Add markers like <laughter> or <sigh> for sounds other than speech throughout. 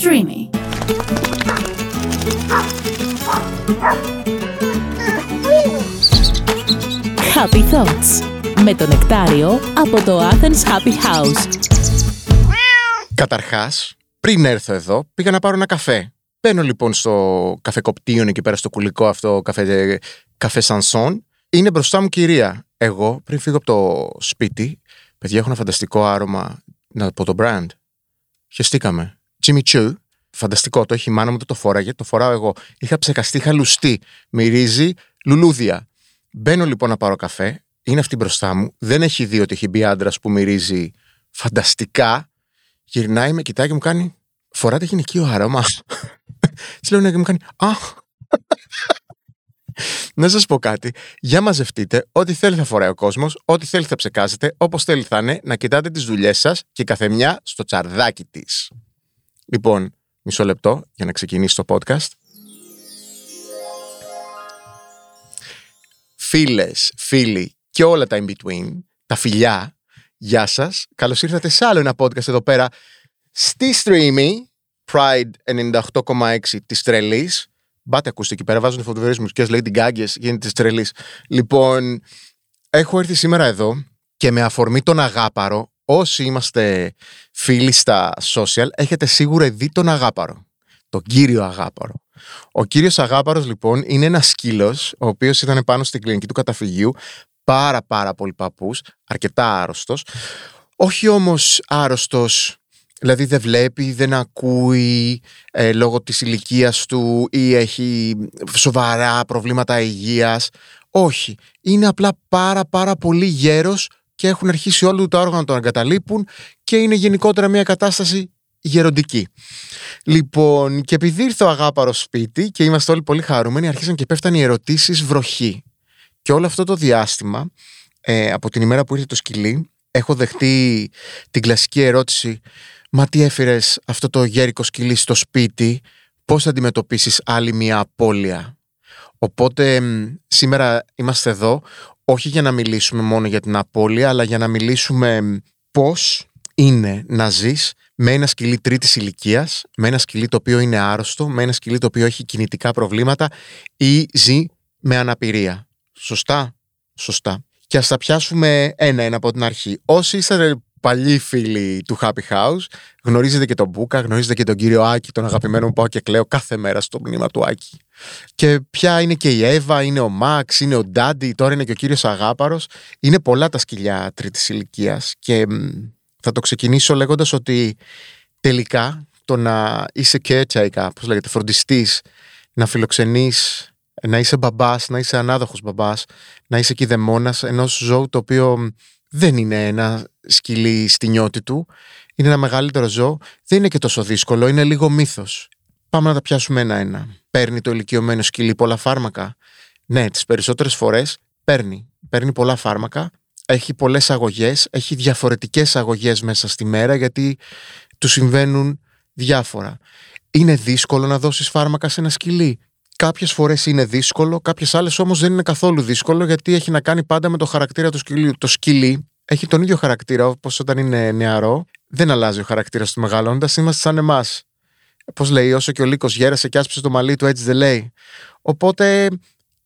Streamy. Happy Thoughts με το νεκτάριο από το Athens Happy House. Καταρχάς, πριν έρθω εδώ, πήγα να πάρω ένα καφέ. Μπαίνω λοιπόν στο καφεκοπτίον εκεί πέρα στο κουλικό αυτό καφέ, καφέ Σανσόν. Είναι μπροστά μου κυρία. Εγώ πριν φύγω από το σπίτι, παιδιά έχω ένα φανταστικό άρωμα να πω το brand. Χεστήκαμε. Jimmy Choo. Φανταστικό, το έχει η μάνα μου, το, το φόραγε, το φοράω εγώ. Είχα ψεκαστεί, είχα λουστεί. Μυρίζει λουλούδια. Μπαίνω λοιπόν να πάρω καφέ, είναι αυτή μπροστά μου, δεν έχει δει ότι έχει μπει άντρας που μυρίζει φανταστικά. Γυρνάει, με κοιτάει και μου κάνει. Φοράτε γυναικείο άρωμα. <laughs> Της λέω ναι, και μου κάνει. Α. <laughs> Να σας πω κάτι. Για μαζευτείτε, ό,τι θέλει θα φοράει ο κόσμος, ό,τι θέλει θα ψεκάζετε, όπως θέλει θα είναι, να κοιτάτε τις δουλειές σας και καθεμιά στο τσαρδάκι της. Λοιπόν, μισό λεπτό για να ξεκινήσει το podcast. Φίλες, φίλοι και όλα τα in-between, τα φιλιά, γεια σας. Καλώς ήρθατε σε άλλο ένα podcast εδώ πέρα στη Streamy, Pride 98,6 της Τρελής. Μπάτε ακούστε εκεί πέρα, βάζουν φωτοβερές μουσικές, λέει την κάγκες, γίνεται της Τρελής. Λοιπόν, έχω έρθει σήμερα εδώ και με αφορμή τον Αγάπαρο, όσοι είμαστε φίλοι στα social, έχετε σίγουρα δει τον Αγάπαρο. Τον κύριο Αγάπαρο. Ο κύριος Αγάπαρος λοιπόν είναι ένας σκύλος ο οποίος ήταν πάνω στην κλινική του καταφυγίου πάρα πάρα πολύ παππούς, αρκετά άρρωστος. Όχι όμως άρρωστος Δηλαδή δεν βλέπει, δεν ακούει ε, λόγω της ηλικίας του ή έχει σοβαρά προβλήματα υγείας. Όχι. Είναι απλά πάρα πάρα πολύ γέρος και έχουν αρχίσει όλο το όργανο να τον εγκαταλείπουν και είναι γενικότερα μια κατάσταση γεροντική. Λοιπόν, και επειδή ήρθε ο αγάπαρος σπίτι και είμαστε όλοι πολύ χαρούμενοι, αρχίσαν και πέφταν οι ερωτήσεις βροχή. Και όλο αυτό το διάστημα, ε, από την ημέρα που ήρθε το σκυλί, έχω δεχτεί την κλασική ερώτηση «Μα τι έφερες αυτό το γέρικο σκυλί στο σπίτι, πώς θα αντιμετωπίσεις άλλη μια απώλεια». Οπότε σήμερα είμαστε εδώ, όχι για να μιλήσουμε μόνο για την απώλεια, αλλά για να μιλήσουμε πώς είναι να ζεις με ένα σκυλί τρίτης ηλικίας, με ένα σκυλί το οποίο είναι άρρωστο, με ένα σκυλί το οποίο έχει κινητικά προβλήματα ή ζει με αναπηρία. Σωστά, σωστά. Και ας τα πιάσουμε ένα-ένα από την αρχή. Όσοι είσαστε παλιοί φίλοι του Happy House, γνωρίζετε και τον Μπούκα, γνωρίζετε και τον κύριο Άκη, τον αγαπημένο μου πάω και κλαίω κάθε μέρα στο μνήμα του Άκη. Και πια είναι και η Εύα, είναι ο Μαξ, είναι ο Ντάντι, τώρα είναι και ο κύριος Αγάπαρος. Είναι πολλά τα σκυλιά τρίτης ηλικίας και θα το ξεκινήσω λέγοντας ότι τελικά το να είσαι caretaker, πώς λέγεται, φροντιστής, να φιλοξενείς, να είσαι μπαμπάς, να είσαι ανάδοχος μπαμπάς, να είσαι κηδεμόνας ενός ζώου το οποίο δεν είναι ένα σκυλί στη νιώτη του, είναι ένα μεγαλύτερο ζώο, δεν είναι και τόσο δύσκολο, είναι λίγο μύθος. Πάμε να τα πιάσουμε ένα-ένα. Παίρνει το ηλικιωμένο σκυλί πολλά φάρμακα. Ναι, τις περισσότερες φορές παίρνει. Παίρνει πολλά φάρμακα έχει πολλές αγωγές, έχει διαφορετικές αγωγές μέσα στη μέρα γιατί του συμβαίνουν διάφορα. Είναι δύσκολο να δώσεις φάρμακα σε ένα σκυλί; Κάποιες φορές είναι δύσκολο, κάποιες άλλες όμως δεν είναι καθόλου δύσκολο γιατί έχει να κάνει πάντα με το χαρακτήρα του σκυλίου. Το σκυλί έχει τον ίδιο χαρακτήρα όπως όταν είναι νεαρό. Δεν αλλάζει ο χαρακτήρας του μεγαλώνοντας, είμαστε σαν εμάς. Πώς λέει, όσο και ο λύκος γέρασε και άσπισε το μαλλί του, έτσι δεν λέει. Οπότε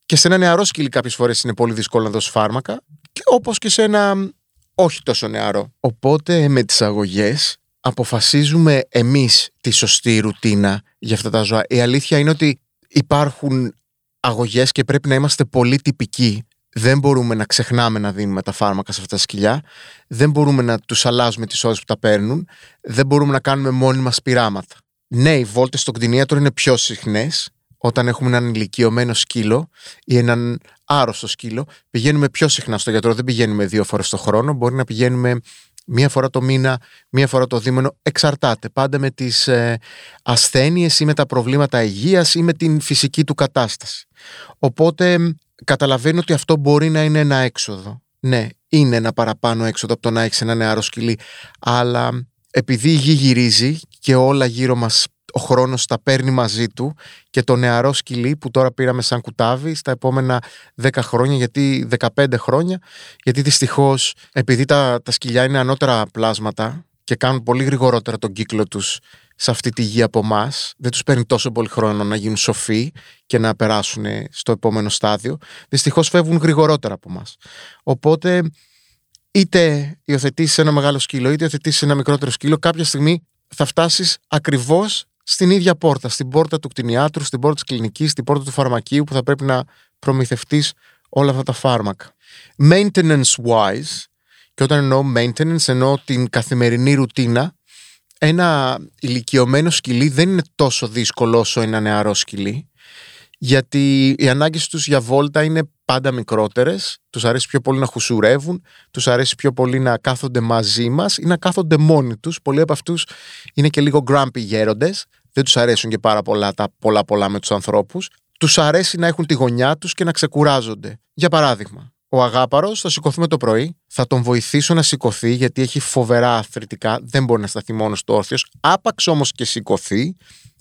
και σε ένα νεαρό σκυλί κάποιες φορές είναι πολύ δύσκολο να δώσει φάρμακα όπως και σε ένα όχι τόσο νεαρό. Οπότε με τις αγωγές αποφασίζουμε εμείς τη σωστή ρουτίνα για αυτά τα ζώα. Η αλήθεια είναι ότι υπάρχουν αγωγές και πρέπει να είμαστε πολύ τυπικοί. Δεν μπορούμε να ξεχνάμε να δίνουμε τα φάρμακα σε αυτά τα σκυλιά. Δεν μπορούμε να τους αλλάζουμε τις ώρες που τα παίρνουν. Δεν μπορούμε να κάνουμε μόνιμα σπειράματα. Ναι, οι βόλτες στο κτηνίατρο είναι πιο συχνές όταν έχουμε έναν ηλικιωμένο σκύλο ή έναν άρρωστο σκύλο, πηγαίνουμε πιο συχνά στο γιατρό. Δεν πηγαίνουμε δύο φορές το χρόνο. Μπορεί να πηγαίνουμε μία φορά το μήνα, μία φορά το δίμηνο. Εξαρτάται πάντα με τις ε, ασθένειες ή με τα προβλήματα υγείας ή με την φυσική του κατάσταση. Οπότε καταλαβαίνω ότι αυτό μπορεί να είναι ένα έξοδο. Ναι, είναι ένα παραπάνω έξοδο από το να έχεις ένα νεαρό σκυλί. Αλλά επειδή η γη γυρίζει και όλα γύρω μας ο χρόνος τα παίρνει μαζί του και το νεαρό σκυλί που τώρα πήραμε σαν κουτάβι στα επόμενα 10 χρόνια, γιατί 15 χρόνια, γιατί δυστυχώς επειδή τα, τα σκυλιά είναι ανώτερα πλάσματα και κάνουν πολύ γρηγορότερα τον κύκλο τους σε αυτή τη γη από εμάς. Δεν τους παίρνει τόσο πολύ χρόνο να γίνουν σοφοί και να περάσουν στο επόμενο στάδιο. Δυστυχώς φεύγουν γρηγορότερα από εμάς. Οπότε, είτε υιοθετήσεις ένα μεγάλο σκύλο, είτε υιοθετήσεις ένα μικρότερο σκύλο, κάποια στιγμή θα φτάσεις ακριβώς στην ίδια πόρτα. Στην πόρτα του κτηνιάτρου, στην πόρτα της κλινικής, στην πόρτα του φαρμακείου που θα πρέπει να προμηθευτείς όλα αυτά τα φάρμακα. Maintenance wise, και όταν εννοώ maintenance, εννοώ την καθημερινή ρουτίνα. Ένα ηλικιωμένο σκυλί δεν είναι τόσο δύσκολο όσο ένα νεαρό σκυλί, γιατί οι ανάγκες τους για βόλτα είναι πάντα μικρότερες. Τους αρέσει πιο πολύ να χουσουρεύουν, τους αρέσει πιο πολύ να κάθονται μαζί μας ή να κάθονται μόνοι τους. Πολλοί από αυτούς είναι και λίγο grumpy γέροντες. Δεν τους αρέσουν και πάρα πολλά τα πολλά πολλά με τους ανθρώπους. Τους αρέσει να έχουν τη γωνιά τους και να ξεκουράζονται. Για παράδειγμα, ο αγάπαρος θα σηκωθούμε το πρωί, θα τον βοηθήσω να σηκωθεί γιατί έχει φοβερά αθλητικά, δεν μπορεί να σταθεί μόνος του όρθιος. Άπαξ όμως και σηκωθεί,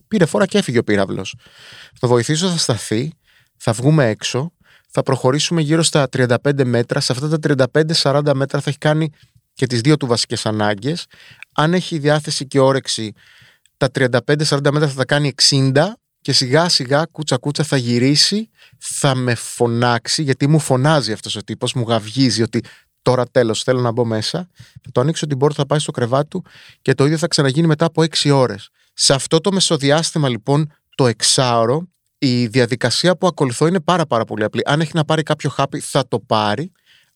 πήρε φορά και έφυγε ο πύραυλος. Θα τον βοηθήσω, θα σταθεί, θα βγούμε έξω, θα προχωρήσουμε γύρω στα 35 μέτρα. Σε αυτά τα 35-40 μέτρα θα έχει κάνει και τις δύο του βασικές ανάγκες. Αν έχει διάθεση και όρεξη, τα 35-40 μέτρα θα τα κάνει 60 και σιγά σιγά κούτσα κούτσα θα γυρίσει, θα με φωνάξει, γιατί μου φωνάζει αυτός ο τύπος, μου γαυγίζει ότι τώρα τέλος θέλω να μπω μέσα, θα το ανοίξω την πόρτα, θα πάει στο κρεβάτι του και το ίδιο θα ξαναγίνει μετά από έξι ώρες. Σε αυτό το μεσοδιάστημα λοιπόν το εξάωρο, η διαδικασία που ακολουθώ είναι πάρα πάρα πολύ απλή. Αν έχει να πάρει κάποιο χάπι θα το πάρει,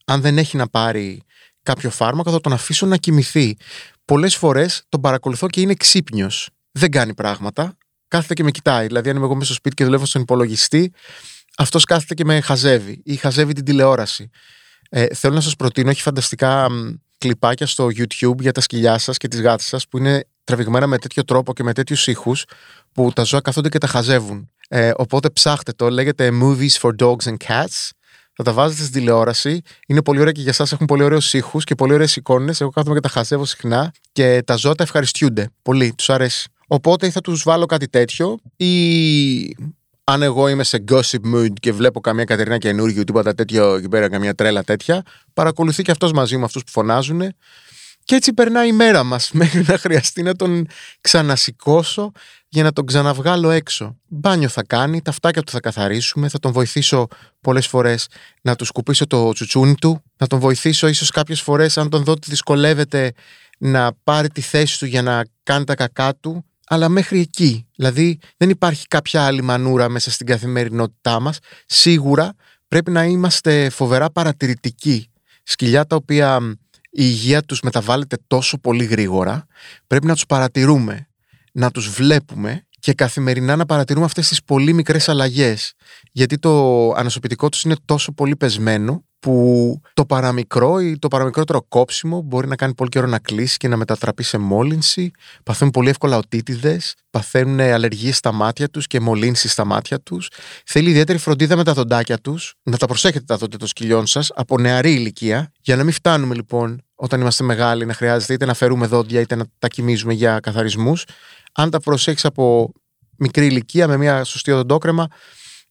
αν δεν έχει να πάρει κάποιο φάρμακο θα τον αφήσω να κοιμηθεί. Πολλές φορές τον παρακολουθώ και είναι ξύπνιος. Δεν κάνει πράγματα, κάθεται και με κοιτάει. Δηλαδή, αν είμαι εγώ μέσα στο σπίτι και δουλεύω στον υπολογιστή, αυτός κάθεται και με χαζεύει ή χαζεύει την τηλεόραση. Ε, θέλω να σας προτείνω, έχει φανταστικά κλιπάκια στο YouTube για τα σκυλιά σας και τις γάτες σας που είναι τραβηγμένα με τέτοιο τρόπο και με τέτοιους ήχους που τα ζώα καθόνται και τα χαζεύουν. Ε, οπότε ψάχτε το, λέγεται Movies for Dogs and Cats. Θα τα βάζετε στην τηλεόραση. Είναι πολύ ωραία και για εσάς έχουν πολύ ωραίους ήχους και πολύ ωραίες εικόνες. Εγώ κάθομαι και τα χαζεύω συχνά και τα ζώα τα ευχαριστιούνται πολύ. Τους αρέσει. Οπότε ή θα τους βάλω κάτι τέτοιο ή αν εγώ είμαι σε gossip mood και βλέπω καμία Κατερίνα καινούργιο τίποτα τέτοιο εκεί πέρα, καμία τρέλα τέτοια, παρακολουθεί και αυτός μαζί με αυτούς που φωνάζουν. Και έτσι περνάει η μέρα μας <laughs> μέχρι να χρειαστεί να τον ξανασηκώσω για να τον ξαναβγάλω έξω. Μπάνιο θα κάνει, τα φτάκια του θα καθαρίσουμε, θα τον βοηθήσω πολλές φορές να του σκουπίσω το τσουτσούνι του, να τον βοηθήσω ίσως κάποιες φορές, αν τον δω ότι δυσκολεύεται, να πάρει τη θέση του για να κάνει τα κακά του αλλά μέχρι εκεί. Δηλαδή δεν υπάρχει κάποια άλλη μανούρα μέσα στην καθημερινότητά μας. Σίγουρα πρέπει να είμαστε φοβερά παρατηρητικοί. Σκυλιά τα οποία η υγεία τους μεταβάλλεται τόσο πολύ γρήγορα, πρέπει να τους παρατηρούμε, να τους βλέπουμε και καθημερινά να παρατηρούμε αυτές τις πολύ μικρές αλλαγές. Γιατί το ανασωπητικό τους είναι τόσο πολύ πεσμένο που το παραμικρό ή το παραμικρότερο κόψιμο μπορεί να κάνει πολύ καιρό να κλείσει και να μετατραπεί σε μόλυνση. Παθαίνουν πολύ εύκολα οτίτιδες, παθαίνουν αλλεργίες στα μάτια τους και μολύνσεις στα μάτια τους. Θέλει ιδιαίτερη φροντίδα με τα δοντάκια τους, να τα προσέχετε τα δόντια των σκυλιών σας από νεαρή ηλικία, για να μην φτάνουμε λοιπόν όταν είμαστε μεγάλοι να χρειάζεται είτε να φέρουμε δόντια είτε να τα κοιμίζουμε για καθαρισμούς. Αν τα προσέχει από μικρή ηλικία με μια σωστή οδοντόκρεμα,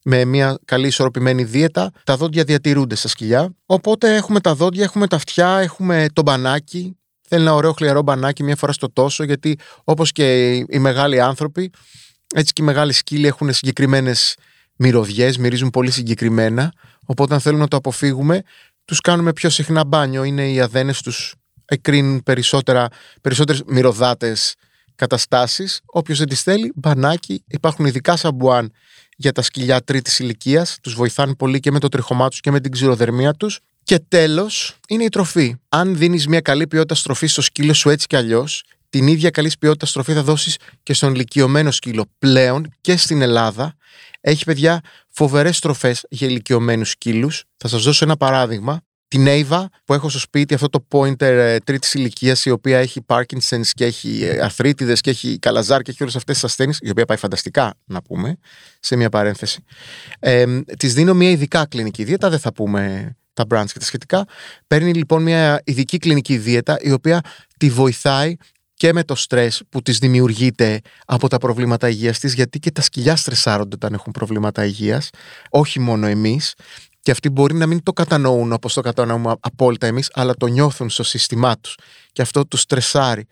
με μια καλή ισορροπημένη δίαιτα, τα δόντια διατηρούνται στα σκυλιά. Οπότε έχουμε τα δόντια, έχουμε τα αυτιά, έχουμε το μπανάκι. Θέλει ένα ωραίο χλιαρό μπανάκι μία φορά στο τόσο, γιατί όπως και οι μεγάλοι άνθρωποι, έτσι και οι μεγάλοι σκύλοι έχουν συγκεκριμένες μυρωδιές, μυρίζουν πολύ συγκεκριμένα. Οπότε, αν θέλουν να το αποφύγουμε, τους κάνουμε πιο συχνά μπάνιο. Είναι οι αδένες τους εκρίνουν περισσότερες μυρωδάτες καταστάσεις. Όποιος δεν τις θέλει, μπανάκι. Υπάρχουν ειδικά σαμπουάν για τα σκυλιά τρίτης ηλικίας. Τους βοηθάνε πολύ και με το τριχωμά τους και με την ξηροδερμία τους. Και τέλος είναι η τροφή. Αν δίνεις μια καλή ποιότητα στροφής στο σκύλο σου έτσι κι αλλιώς, την ίδια καλή ποιότητα στροφή θα δώσεις και στον ηλικιωμένο σκύλο. Πλέον και στην Ελλάδα έχει παιδιά φοβερές στροφές για ηλικιωμένους σκύλους. Θα σας δώσω ένα παράδειγμα την Ava που έχω στο σπίτι, αυτό το pointer ε, τρίτης ηλικίας, η οποία έχει Parkinson's και έχει ε, αθρίτιδες και έχει καλαζάρ και έχει όλες αυτές τις ασθένειες, η οποία πάει φανταστικά, να πούμε, σε μια παρένθεση. Ε, της δίνω μια ειδικά κλινική δίαιτα, δεν θα πούμε τα brands και τα σχετικά. Παίρνει λοιπόν μια ειδική κλινική δίαιτα, η οποία τη βοηθάει και με το στρες που της δημιουργείται από τα προβλήματα υγείας της, γιατί και τα σκυλιά στρεσάρονται όταν έχουν προβλήματα υγείας, όχι μόνο εμείς και αυτοί μπορεί να μην το κατανοούν όπως το κατανοούμε απόλυτα εμείς, αλλά το νιώθουν στο σύστημά τους και αυτό τους στρεσάρει.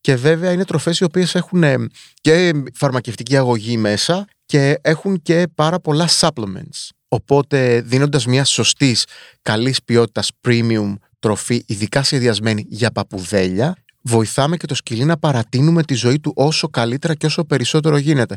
Και βέβαια είναι τροφές οι οποίες έχουν ε, και φαρμακευτική αγωγή μέσα και έχουν και πάρα πολλά supplements. Οπότε δίνοντας μια σωστής, καλής ποιότητας premium τροφή, ειδικά σχεδιασμένη για παπουδέλια, βοηθάμε και το σκυλί να παρατείνουμε τη ζωή του όσο καλύτερα και όσο περισσότερο γίνεται.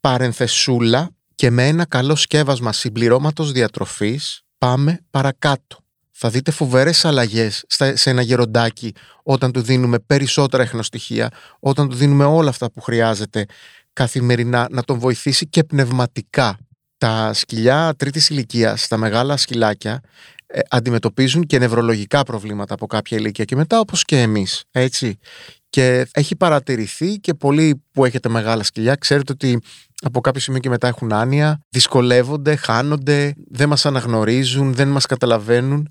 Παρενθεσούλα και με ένα καλό σκεύασμα συμπληρώματος διατροφής πάμε παρακάτω. Θα δείτε φοβερές αλλαγές σε ένα γεροντάκι όταν του δίνουμε περισσότερα εχνοστοιχεία, όταν του δίνουμε όλα αυτά που χρειάζεται καθημερινά να τον βοηθήσει και πνευματικά. Τα σκυλιά τρίτης ηλικίας, τα μεγάλα σκυλάκια, ε, αντιμετωπίζουν και νευρολογικά προβλήματα από κάποια ηλικία και μετά όπως και εμείς, έτσι. Και έχει παρατηρηθεί και πολλοί που έχετε μεγάλα σκυλιά ξέρετε ότι από κάποιο σημείο και μετά έχουν άνοια, δυσκολεύονται, χάνονται, δεν μας αναγνωρίζουν, δεν μας καταλαβαίνουν.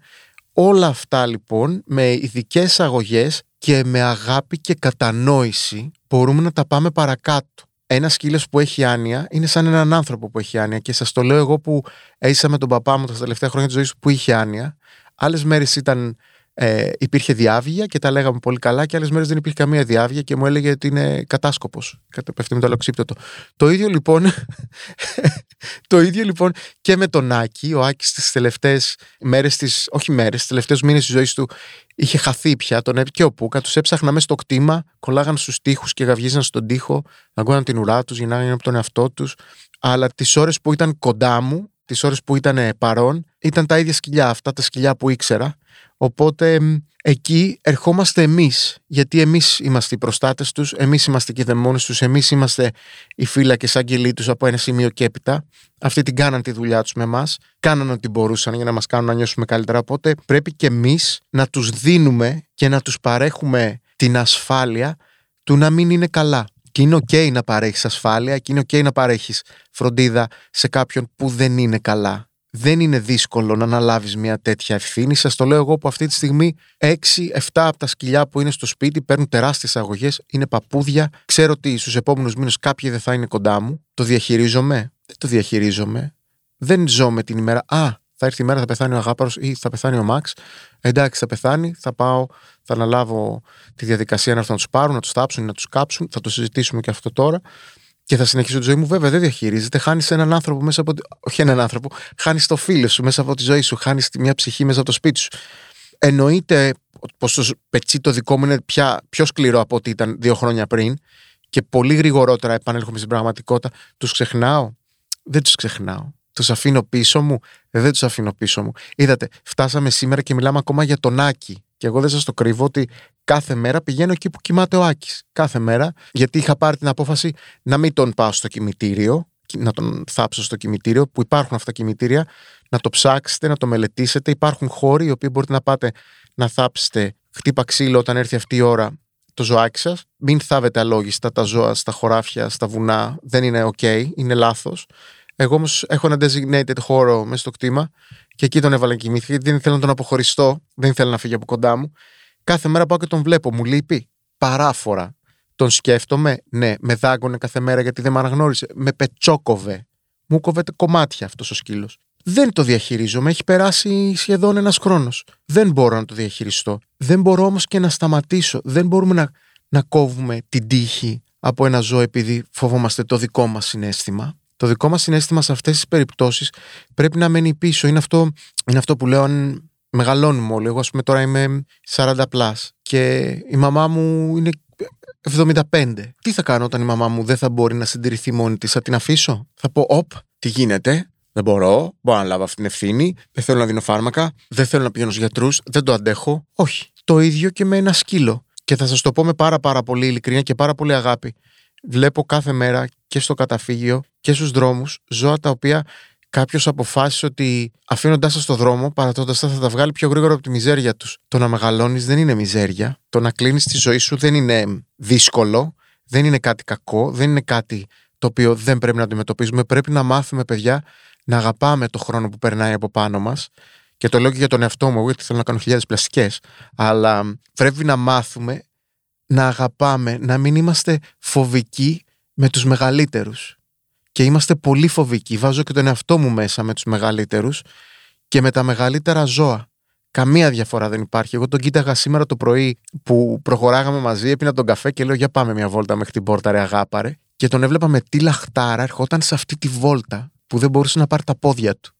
Όλα αυτά λοιπόν με ειδικές αγωγές και με αγάπη και κατανόηση μπορούμε να τα πάμε παρακάτω. Ένας σκύλος που έχει άνοια είναι σαν έναν άνθρωπο που έχει άνοια. Και σας το λέω εγώ που έζησα με τον παπά μου τα τελευταία χρόνια της ζωής του που είχε άνοια. Άλλες μέρες ήταν ε, υπήρχε διάβγεια και τα λέγαμε πολύ καλά, και άλλες μέρες δεν υπήρχε καμία διάβγεια και μου έλεγε ότι είναι κατάσκοπος. Πέφτει με το αλοξίπτωτο. Το ίδιο λοιπόν. <laughs> το ίδιο λοιπόν και με τον Άκη. Ο Άκης τις τελευταίες μέρες της, όχι μέρες, τις τελευταίες μήνες της ζωής του είχε χαθεί πια. Τον και ο Πούκα. Τους έψαχνα μέσα στο κτήμα, κολλάγαν στους τοίχους και γαυγίζαν στον τοίχο, αγκώναν την ουρά τους, γυρνάγαν από τον εαυτό τους. Αλλά τις ώρες που ήταν κοντά μου, τις ώρες που ήταν παρόν, ήταν τα ίδια σκυλιά αυτά, τα σκυλιά που ήξερα. Οπότε εκεί ερχόμαστε εμείς, γιατί εμείς είμαστε οι προστάτες τους, εμείς είμαστε και οι δαιμόνες τους, εμείς είμαστε οι φύλακες αγγελοί τους από ένα σημείο και έπειτα. Αυτοί την κάναν τη δουλειά τους με εμάς, κάναν ό,τι μπορούσαν για να μας κάνουν να νιώσουμε καλύτερα. Οπότε πρέπει και εμείς να τους δίνουμε και να τους παρέχουμε την ασφάλεια του να μην είναι καλά. Και είναι OK να παρέχεις ασφάλεια και είναι OK να παρέχεις φροντίδα σε κάποιον που δεν είναι καλά δεν είναι δύσκολο να αναλάβεις μια τέτοια ευθύνη. Σας το λέω εγώ που αυτή τη στιγμή 6-7 από τα σκυλιά που είναι στο σπίτι παίρνουν τεράστιες αγωγές, είναι παππούδια. Ξέρω ότι στους επόμενους μήνες κάποιοι δεν θα είναι κοντά μου. Το διαχειρίζομαι. Δεν το διαχειρίζομαι. Δεν ζω με την ημέρα. Α, θα έρθει η μέρα, θα πεθάνει ο Αγάπαρος ή θα πεθάνει ο Μαξ. Εντάξει, θα πεθάνει, θα πάω, θα αναλάβω τη διαδικασία να έρθουν να τους πάρουν, να τους θάψουν ή να τους κάψουν. Θα το συζητήσουμε και αυτό τώρα και θα συνεχίσω τη ζωή μου. Βέβαια, δεν διαχειρίζεται. Χάνεις έναν άνθρωπο μέσα από. Όχι έναν άνθρωπο. Χάνεις το φίλο σου μέσα από τη ζωή σου. Χάνεις μια ψυχή μέσα από το σπίτι σου. Εννοείται πως το πετσί το δικό μου είναι πια πιο σκληρό από ό,τι ήταν δύο χρόνια πριν και πολύ γρηγορότερα επανέρχομαι στην πραγματικότητα. Τους ξεχνάω. Δεν τους ξεχνάω. Τους αφήνω πίσω μου. Δεν τους αφήνω πίσω μου. Είδατε, φτάσαμε σήμερα και μιλάμε ακόμα για τον Άκη. Και εγώ δεν σας το κρύβω ότι κάθε μέρα πηγαίνω εκεί που κοιμάται ο Άκης. Κάθε μέρα, γιατί είχα πάρει την απόφαση να μην τον πάω στο κημητήριο, να τον θάψω στο κημητήριο, που υπάρχουν αυτά τα κημητήρια, να το ψάξετε, να το μελετήσετε. Υπάρχουν χώροι οι οποίοι μπορείτε να πάτε να θάψετε χτύπα ξύλο όταν έρθει αυτή η ώρα το ζωάκι σας. Μην θάβετε αλόγιστα τα ζώα στα χωράφια, στα βουνά. Δεν είναι OK, είναι λάθος. Εγώ όμως έχω ένα designated χώρο μέσα στο κτήμα και εκεί τον έβαλα κοιμήθηκε γιατί δεν ήθελα να τον αποχωριστώ, δεν ήθελα να φύγει από κοντά μου. Κάθε μέρα πάω και τον βλέπω, μου λείπει παράφορα. Τον σκέφτομαι, ναι, με δάγκωνε κάθε μέρα γιατί δεν με αναγνώρισε. Με πετσόκοβε. Μου κόβεται κομμάτια αυτός ο σκύλος. Δεν το διαχειρίζομαι, έχει περάσει σχεδόν ένας χρόνος. Δεν μπορώ να το διαχειριστώ. Δεν μπορώ όμως και να σταματήσω. Δεν μπορούμε να, να κόβουμε την τύχη από ένα ζώο επειδή φοβόμαστε το δικό μας συνέστημα το δικό μας συνέστημα σε αυτές τις περιπτώσεις πρέπει να μένει πίσω. Είναι αυτό, είναι αυτό που λέω αν μεγαλώνουμε όλοι. Εγώ, ας πούμε, τώρα είμαι 40 πλάς και η μαμά μου είναι 75. Τι θα κάνω όταν η μαμά μου δεν θα μπορεί να συντηρηθεί μόνη της, θα την αφήσω; Θα πω, Οπ, τι γίνεται, δεν μπορώ, μπορώ να λάβω αυτή την ευθύνη, δεν θέλω να δίνω φάρμακα, δεν θέλω να πηγαίνω στους γιατρούς, δεν το αντέχω. Όχι. Το ίδιο και με ένα σκύλο. Και θα σας το πω με πάρα πάρα πολύ ειλικρίνεια και πάρα πολύ αγάπη βλέπω κάθε μέρα και στο καταφύγιο και στους δρόμους ζώα τα οποία κάποιος αποφάσισε ότι αφήνοντάς τα στο δρόμο, παρατώντας τα, θα τα βγάλει πιο γρήγορα από τη μιζέρια τους. Το να μεγαλώνεις δεν είναι μιζέρια. Το να κλείνεις τη ζωή σου δεν είναι δύσκολο. Δεν είναι κάτι κακό. Δεν είναι κάτι το οποίο δεν πρέπει να αντιμετωπίζουμε. Πρέπει να μάθουμε, παιδιά, να αγαπάμε το χρόνο που περνάει από πάνω μας. Και το λέω και για τον εαυτό μου, γιατί θέλω να κάνω χιλιάδες πλαστικέ. Αλλά πρέπει να μάθουμε να αγαπάμε, να μην είμαστε φοβικοί με τους μεγαλύτερους. Και είμαστε πολύ φοβικοί. Βάζω και τον εαυτό μου μέσα με τους μεγαλύτερους και με τα μεγαλύτερα ζώα. Καμία διαφορά δεν υπάρχει. Εγώ τον κοίταγα σήμερα το πρωί που προχωράγαμε μαζί, έπεινα τον καφέ και λέω: Για πάμε μια βόλτα μέχρι την πόρτα, ρε αγάπαρε. Και τον έβλεπα με τι λαχτάρα ερχόταν σε αυτή τη βόλτα που δεν μπορούσε να πάρει τα πόδια του.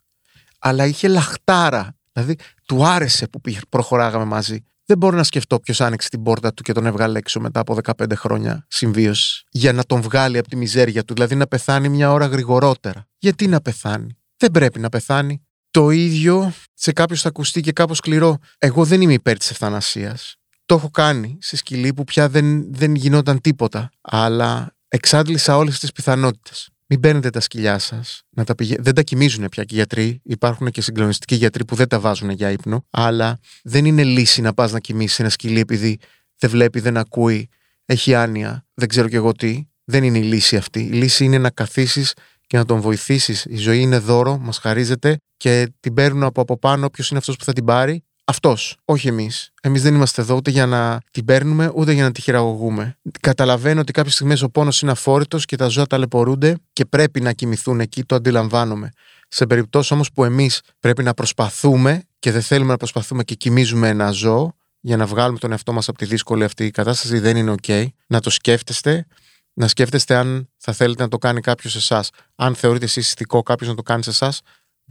Αλλά είχε λαχτάρα. Δηλαδή, του άρεσε που προχωράγαμε μαζί. Δεν μπορώ να σκεφτώ ποιος άνοιξε την πόρτα του και τον έβγαλε έξω μετά από 15 χρόνια συμβίωσης. Για να τον βγάλει από τη μιζέρια του, δηλαδή να πεθάνει μια ώρα γρηγορότερα. Γιατί να πεθάνει; Δεν πρέπει να πεθάνει. Το ίδιο σε κάποιος θα ακουστεί και κάπως σκληρό. Εγώ δεν είμαι υπέρ της ευθανασίας. Το έχω κάνει σε σκυλή που πια δεν, δεν γινόταν τίποτα. Αλλά εξάντλησα όλες τις πιθανότητες. Μην παίρνετε τα σκυλιά σας. Τα πηγα... Δεν τα κοιμίζουν πια και οι γιατροί. Υπάρχουν και συγκλονιστικοί γιατροί που δεν τα βάζουν για ύπνο. Αλλά δεν είναι λύση να πας να κοιμήσεις ένα σκυλί επειδή δεν βλέπει, δεν ακούει, έχει άνοια, δεν ξέρω κι εγώ τι. Δεν είναι η λύση αυτή. Η λύση είναι να καθίσεις και να τον βοηθήσεις. Η ζωή είναι δώρο, μας χαρίζεται και την παίρνουν από, από πάνω όποιος είναι αυτός που θα την πάρει. Αυτός, όχι εμείς. Εμείς δεν είμαστε εδώ ούτε για να την παίρνουμε, ούτε για να τη χειραγωγούμε. Καταλαβαίνω ότι κάποιες στιγμές ο πόνος είναι αφόρητος και τα ζώα ταλαιπωρούνται και πρέπει να κοιμηθούν εκεί, το αντιλαμβάνομαι. Σε περιπτώσεις όμως που εμείς πρέπει να προσπαθούμε και δεν θέλουμε να προσπαθούμε και κοιμίζουμε ένα ζώο για να βγάλουμε τον εαυτό μας από τη δύσκολη αυτή κατάσταση, δεν είναι OK. Να το σκέφτεστε, να σκέφτεστε αν θα θέλετε να το κάνει κάποιος σε εσάς. Αν θεωρείτε εσείς ηθικό κάποιος να το κάνει σε εσάς,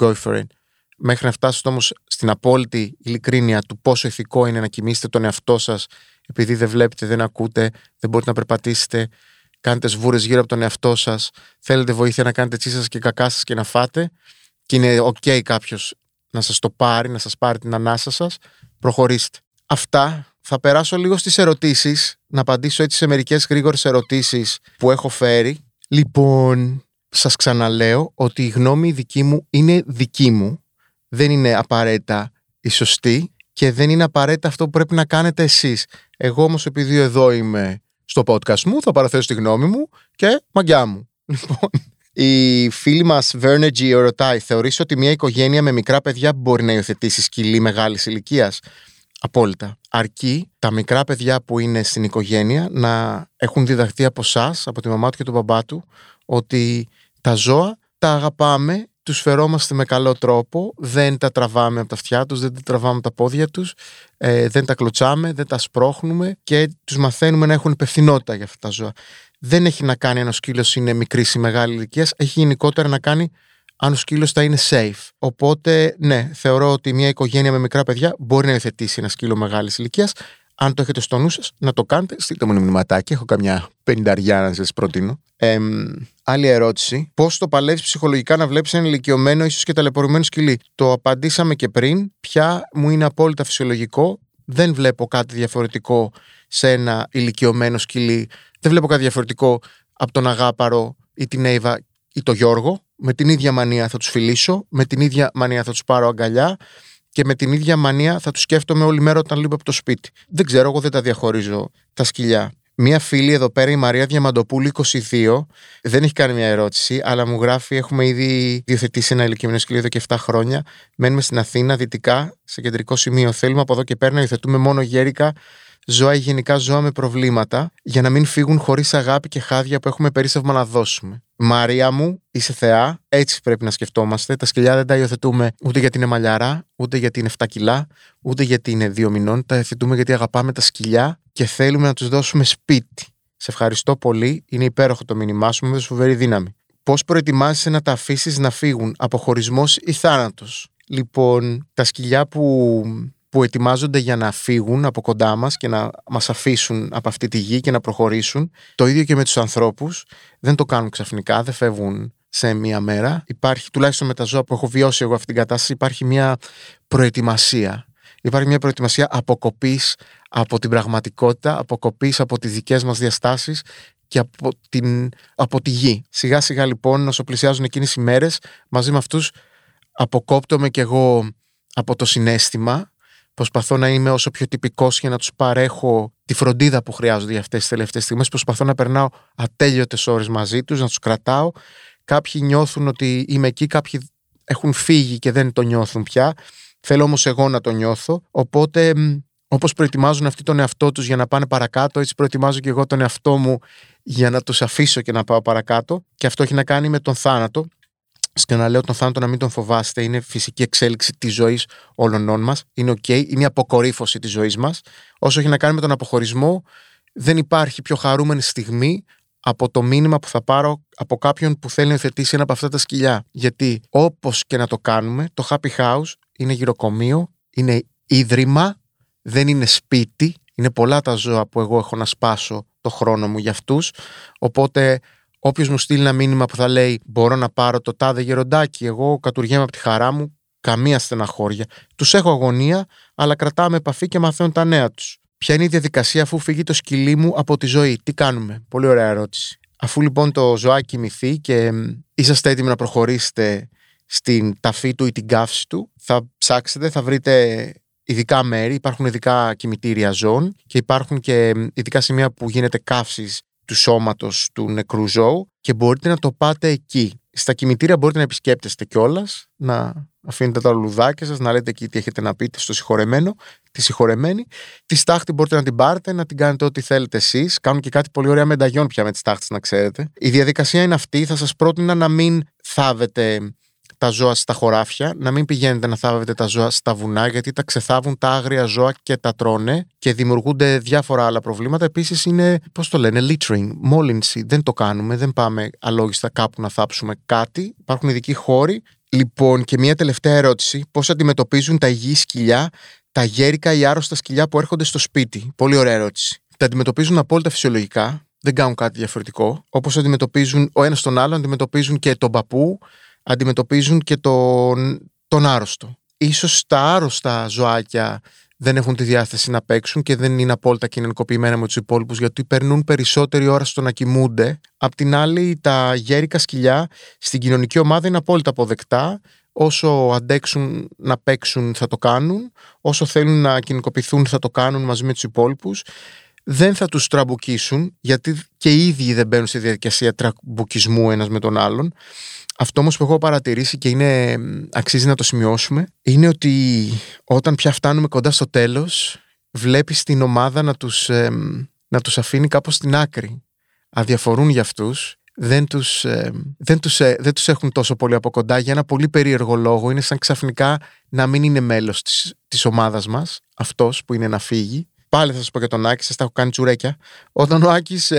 go for it. Μέχρι να φτάσετε όμως στην απόλυτη ειλικρίνεια του πόσο ηθικό είναι να κοιμήσετε τον εαυτό σας, επειδή δεν βλέπετε, δεν ακούτε, δεν μπορείτε να περπατήσετε, κάνετε σβούρες γύρω από τον εαυτό σας, θέλετε βοήθεια να κάνετε τσί σας και κακά σας και να φάτε, και είναι OK κάποιος να σας το πάρει, να σας πάρει την ανάσα σας, προχωρήστε. Αυτά. Θα περάσω λίγο στις ερωτήσεις, να απαντήσω έτσι σε μερικές γρήγορες ερωτήσεις που έχω φέρει. Λοιπόν, σας ξαναλέω ότι η γνώμη δική μου είναι δική μου δεν είναι απαραίτητα η σωστή και δεν είναι απαραίτητα αυτό που πρέπει να κάνετε εσείς. Εγώ όμως επειδή εδώ είμαι στο podcast μου θα παραθέσω τη γνώμη μου και μαγκιά μου. <laughs> Λοιπόν, η φίλη μας Vernergy ρωτάει θεωρείς ότι μια οικογένεια με μικρά παιδιά μπορεί να υιοθετήσει σκυλή μεγάλης ηλικίας; Απόλυτα. Αρκεί τα μικρά παιδιά που είναι στην οικογένεια να έχουν διδαχθεί από εσά, από τη μαμά του και τον μπαμπά του, ότι τα ζώα τα αγαπάμε τους φερόμαστε με καλό τρόπο, δεν τα τραβάμε από τα αυτιά τους, δεν τα τραβάμε από τα πόδια τους, ε, δεν τα κλωτσάμε, δεν τα σπρώχνουμε και τους μαθαίνουμε να έχουν υπευθυνότητα για αυτά τα ζώα. Δεν έχει να κάνει αν ο σκύλος είναι μικρής ή μεγάλης ηλικίας, έχει γενικότερα να κάνει αν ο σκύλος θα είναι safe. Οπότε, ναι, θεωρώ ότι μια οικογένεια με μικρά παιδιά μπορεί να υιοθετήσει ένα σκύλο μεγάλης ηλικίας. Αν το έχετε στο νου σας, να το κάνετε. Στείλτε μου ένα μηνυματάκι. Έχω καμιά πενταριά να σας προτείνω. Ε, άλλη ερώτηση. Πώς το παλεύεις ψυχολογικά να βλέπεις ένα ηλικιωμένο, ίσως και ταλαιπωρημένο σκυλί; Το απαντήσαμε και πριν. Πια μου είναι απόλυτα φυσιολογικό. Δεν βλέπω κάτι διαφορετικό σε ένα ηλικιωμένο σκυλί. Δεν βλέπω κάτι διαφορετικό από τον Αγάπαρο ή την Εύα ή τον Γιώργο. Με την ίδια μανία θα τους φιλήσω, με την ίδια μανία θα τους πάρω αγκαλιά και με την ίδια μανία θα τους σκέφτομαι όλη μέρα όταν λείπω από το σπίτι. Δεν ξέρω, εγώ δεν τα διαχωρίζω τα σκυλιά. Μία φίλη εδώ πέρα, η Μαρία Διαμαντοπούλη, 22, δεν έχει κάνει μια ερώτηση, αλλά μου γράφει: Έχουμε ήδη διοθετήσει ένα ηλικιωμένο σκυλί εδώ και 7 χρόνια. Μένουμε στην Αθήνα, δυτικά, σε κεντρικό σημείο. Θέλουμε από εδώ και πέρα να υιοθετούμε μόνο γέρικα ζώα ή γενικά ζώα με προβλήματα, για να μην φύγουν χωρίς αγάπη και χάδια που έχουμε περίσσευμα να δώσουμε. Μαρία μου, είσαι θεά. Έτσι πρέπει να σκεφτόμαστε. Τα σκυλιά δεν τα υιοθετούμε ούτε γιατί είναι μαλλιαρά, ούτε γιατί είναι 7 κιλά, ούτε γιατί είναι 2 μηνών. Τα υιοθετούμε γιατί αγαπάμε τα σκυλιά και θέλουμε να τους δώσουμε σπίτι. Σε ευχαριστώ πολύ. Είναι υπέροχο το μήνυμά σου, με φοβερή δύναμη. Πώς προετοιμάζεσαι να τα αφήσεις να φύγουν, αποχωρισμός ή θάνατος; Λοιπόν, τα σκυλιά που που ετοιμάζονται για να φύγουν από κοντά μας και να μας αφήσουν από αυτή τη γη και να προχωρήσουν. Το ίδιο και με τους ανθρώπους. Δεν το κάνουν ξαφνικά, δεν φεύγουν σε μία μέρα. Υπάρχει, τουλάχιστον με τα ζώα που έχω βιώσει εγώ αυτή την κατάσταση, υπάρχει μια προετοιμασία. Υπάρχει μια προετοιμασία αποκοπής από την πραγματικότητα, αποκοπής από τις δικές μας διαστάσεις και από, την, από τη γη. Σιγά σιγά λοιπόν, όσο πλησιάζουν εκείνες οι μέρες, μαζί με αυτούς αποκόπτομαι κι εγώ από το συνέστημα Προσπαθώ να είμαι όσο πιο τυπικός για να τους παρέχω τη φροντίδα που χρειάζονται για αυτές τις τελευταίες στιγμές. Προσπαθώ να περνάω ατέλειωτες ώρες μαζί τους, να τους κρατάω. Κάποιοι νιώθουν ότι είμαι εκεί, κάποιοι έχουν φύγει και δεν το νιώθουν πια. Θέλω όμως εγώ να το νιώθω. Οπότε, όπως προετοιμάζουν αυτοί τον εαυτό τους για να πάνε παρακάτω, έτσι προετοιμάζω και εγώ τον εαυτό μου για να τους αφήσω και να πάω παρακάτω. Και αυτό έχει να κάνει με τον θάνατο. Ξαναλέω τον θάνατο να μην τον φοβάστε. Είναι φυσική εξέλιξη της ζωής όλων μας. Είναι οκ. Είναι η αποκορύφωση της ζωής μας. Όσο έχει να κάνει με τον αποχωρισμό, δεν υπάρχει πιο χαρούμενη στιγμή από το μήνυμα που θα πάρω από κάποιον που θέλει να υιοθετήσει ένα από αυτά τα σκυλιά. Γιατί όπως και να το κάνουμε, το happy house είναι γυροκομείο, είναι ίδρυμα, δεν είναι σπίτι. Είναι πολλά τα ζώα που εγώ έχω να σπάσω το χρόνο μου για αυτούς. Οπότε Όποιος μου στείλει ένα μήνυμα που θα λέει Μπορώ να πάρω το τάδε γεροντάκι, εγώ κατουργέμαι από τη χαρά μου, καμία στεναχώρια. Τους έχω αγωνία, αλλά κρατάμε επαφή και μαθαίνουν τα νέα τους. Ποια είναι η διαδικασία αφού φύγει το σκυλί μου από τη ζωή, τι κάνουμε; Πολύ ωραία ερώτηση. Αφού λοιπόν το ζωάκι κοιμηθεί και είσαστε έτοιμοι να προχωρήσετε στην ταφή του ή την καύση του, θα ψάξετε, θα βρείτε ειδικά μέρη, υπάρχουν ειδικά κημητήρια ζώων και υπάρχουν και ειδικά σημεία που γίνεται καύσης του σώματος του νεκρού ζώου και μπορείτε να το πάτε εκεί. Στα κημητήρια μπορείτε να επισκέπτεστε κιόλας, να αφήνετε τα λουδάκια σας, να λέτε εκεί τι έχετε να πείτε στο συγχωρεμένο, τη συγχωρεμένη. Τη στάχτη μπορείτε να την πάρετε, να την κάνετε ό,τι θέλετε εσείς. Κάνουν και κάτι πολύ ωραία μενταγιόν πια με τι τάχτε, να ξέρετε. Η διαδικασία είναι αυτή. Θα σας πρότεινα να μην θάβετε τα ζώα στα χωράφια, να μην πηγαίνετε να θάβετε τα ζώα στα βουνά, γιατί τα ξεθάβουν τα άγρια ζώα και τα τρώνε και δημιουργούνται διάφορα άλλα προβλήματα. Επίσης είναι, πώς το λένε, littering, μόλυνση. Δεν το κάνουμε, δεν πάμε αλόγιστα κάπου να θάψουμε κάτι. Υπάρχουν ειδικοί χώροι. Λοιπόν, και μια τελευταία ερώτηση. Πώς αντιμετωπίζουν τα υγιή σκυλιά τα γέρικα ή άρρωστα σκυλιά που έρχονται στο σπίτι; Πολύ ωραία ερώτηση. Τα αντιμετωπίζουν απόλυτα φυσιολογικά. Δεν κάνουν κάτι διαφορετικό. Όπως αντιμετωπίζουν ο ένας τον άλλο, αντιμετωπίζουν και τον παππού, αντιμετωπίζουν και τον, τον άρρωστο. Ίσως τα άρρωστα ζωάκια δεν έχουν τη διάθεση να παίξουν και δεν είναι απόλυτα κοινωνικοποιημένα με τους υπόλοιπους γιατί περνούν περισσότερη ώρα στο να κοιμούνται. Απ' την άλλη, τα γέρικα σκυλιά στην κοινωνική ομάδα είναι απόλυτα αποδεκτά. Όσο αντέξουν να παίξουν θα το κάνουν, όσο θέλουν να κοινωνικοποιηθούν θα το κάνουν μαζί με τους υπόλοιπους. Δεν θα τους τραμπουκίσουν, γιατί και οι ίδιοι δεν μπαίνουν στη διαδικασία τραμπουκισμού ένας με τον άλλον. Αυτό όμως που έχω παρατηρήσει και είναι, αξίζει να το σημειώσουμε είναι ότι όταν πια φτάνουμε κοντά στο τέλος βλέπεις την ομάδα να τους, να τους αφήνει κάπως στην άκρη. Αδιαφορούν για αυτούς δεν τους, δεν, τους, ε, δεν τους έχουν τόσο πολύ από κοντά για ένα πολύ περίεργο λόγο. Είναι σαν ξαφνικά να μην είναι μέλος της, της ομάδας μας, αυτός που είναι να φύγει. Πάλι θα σας πω για τον Άκης, σας τα έχω κάνει τσουρέκια. Όταν ο Άκης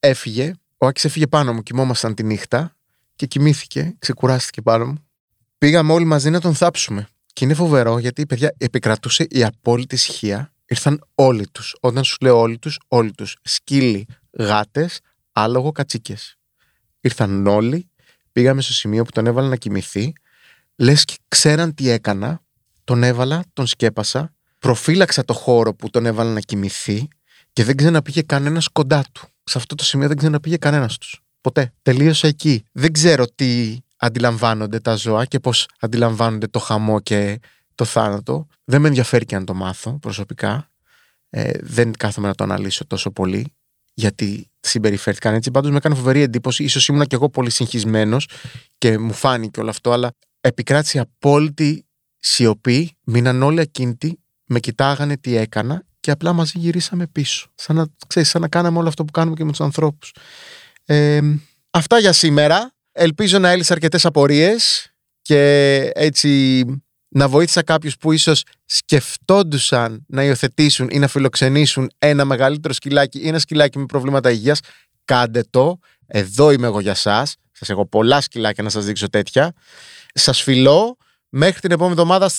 έφυγε, ο Άκης έφυγε πάνω μου, κοιμόμασταν τη νύχτα και κοιμήθηκε, ξεκουράστηκε πάνω μου. Πήγαμε όλοι μαζί να τον θάψουμε. Και είναι φοβερό γιατί παιδιά επικρατούσε η απόλυτη ησυχία. Ήρθαν όλοι τους. Όταν σου λέω όλοι τους, όλοι τους. Σκύλοι, γάτες, άλογο, κατσίκες. Ήρθαν όλοι. Πήγαμε στο σημείο που τον έβαλα να κοιμηθεί. Λες και ξέραν τι έκανα. Τον έβαλα, τον σκέπασα. Προφύλαξα το χώρο που τον έβαλα να κοιμηθεί και δεν ξαναπήγε κανένας κοντά του. Σε αυτό το σημείο δεν ξαναπήγε κανένας τους. Ποτέ. Τελείωσε εκεί. Δεν ξέρω τι αντιλαμβάνονται τα ζώα και πώς αντιλαμβάνονται το χαμό και το θάνατο. Δεν με ενδιαφέρει και αν το μάθω προσωπικά. Ε, δεν κάθομαι να το αναλύσω τόσο πολύ γιατί συμπεριφέρθηκαν έτσι. Πάντως με έκανε φοβερή εντύπωση. Ίσως ήμουν και εγώ πολύ συγχυσμένος και μου φάνηκε όλο αυτό, αλλά επικράτησε απόλυτη σιωπή. Μείναν όλοι ακίνητοι, με κοιτάγανε τι έκανα και απλά μαζί γυρίσαμε πίσω. Σαν να, ξέρεις, σαν να κάναμε όλο αυτό που κάνουμε και με τους ανθρώπους. Ε, αυτά για σήμερα. Ελπίζω να έλυσα αρκετές απορίες και έτσι να βοήθησα κάποιους που ίσως σκεφτόντουσαν να υιοθετήσουν ή να φιλοξενήσουν ένα μεγαλύτερο σκυλάκι ή ένα σκυλάκι με προβλήματα υγείας. Κάντε το. Εδώ είμαι εγώ για σας. Σας έχω πολλά σκυλάκια να σας δείξω τέτοια. Σας φιλώ. Μέχρι την επόμενη εβδομάδα.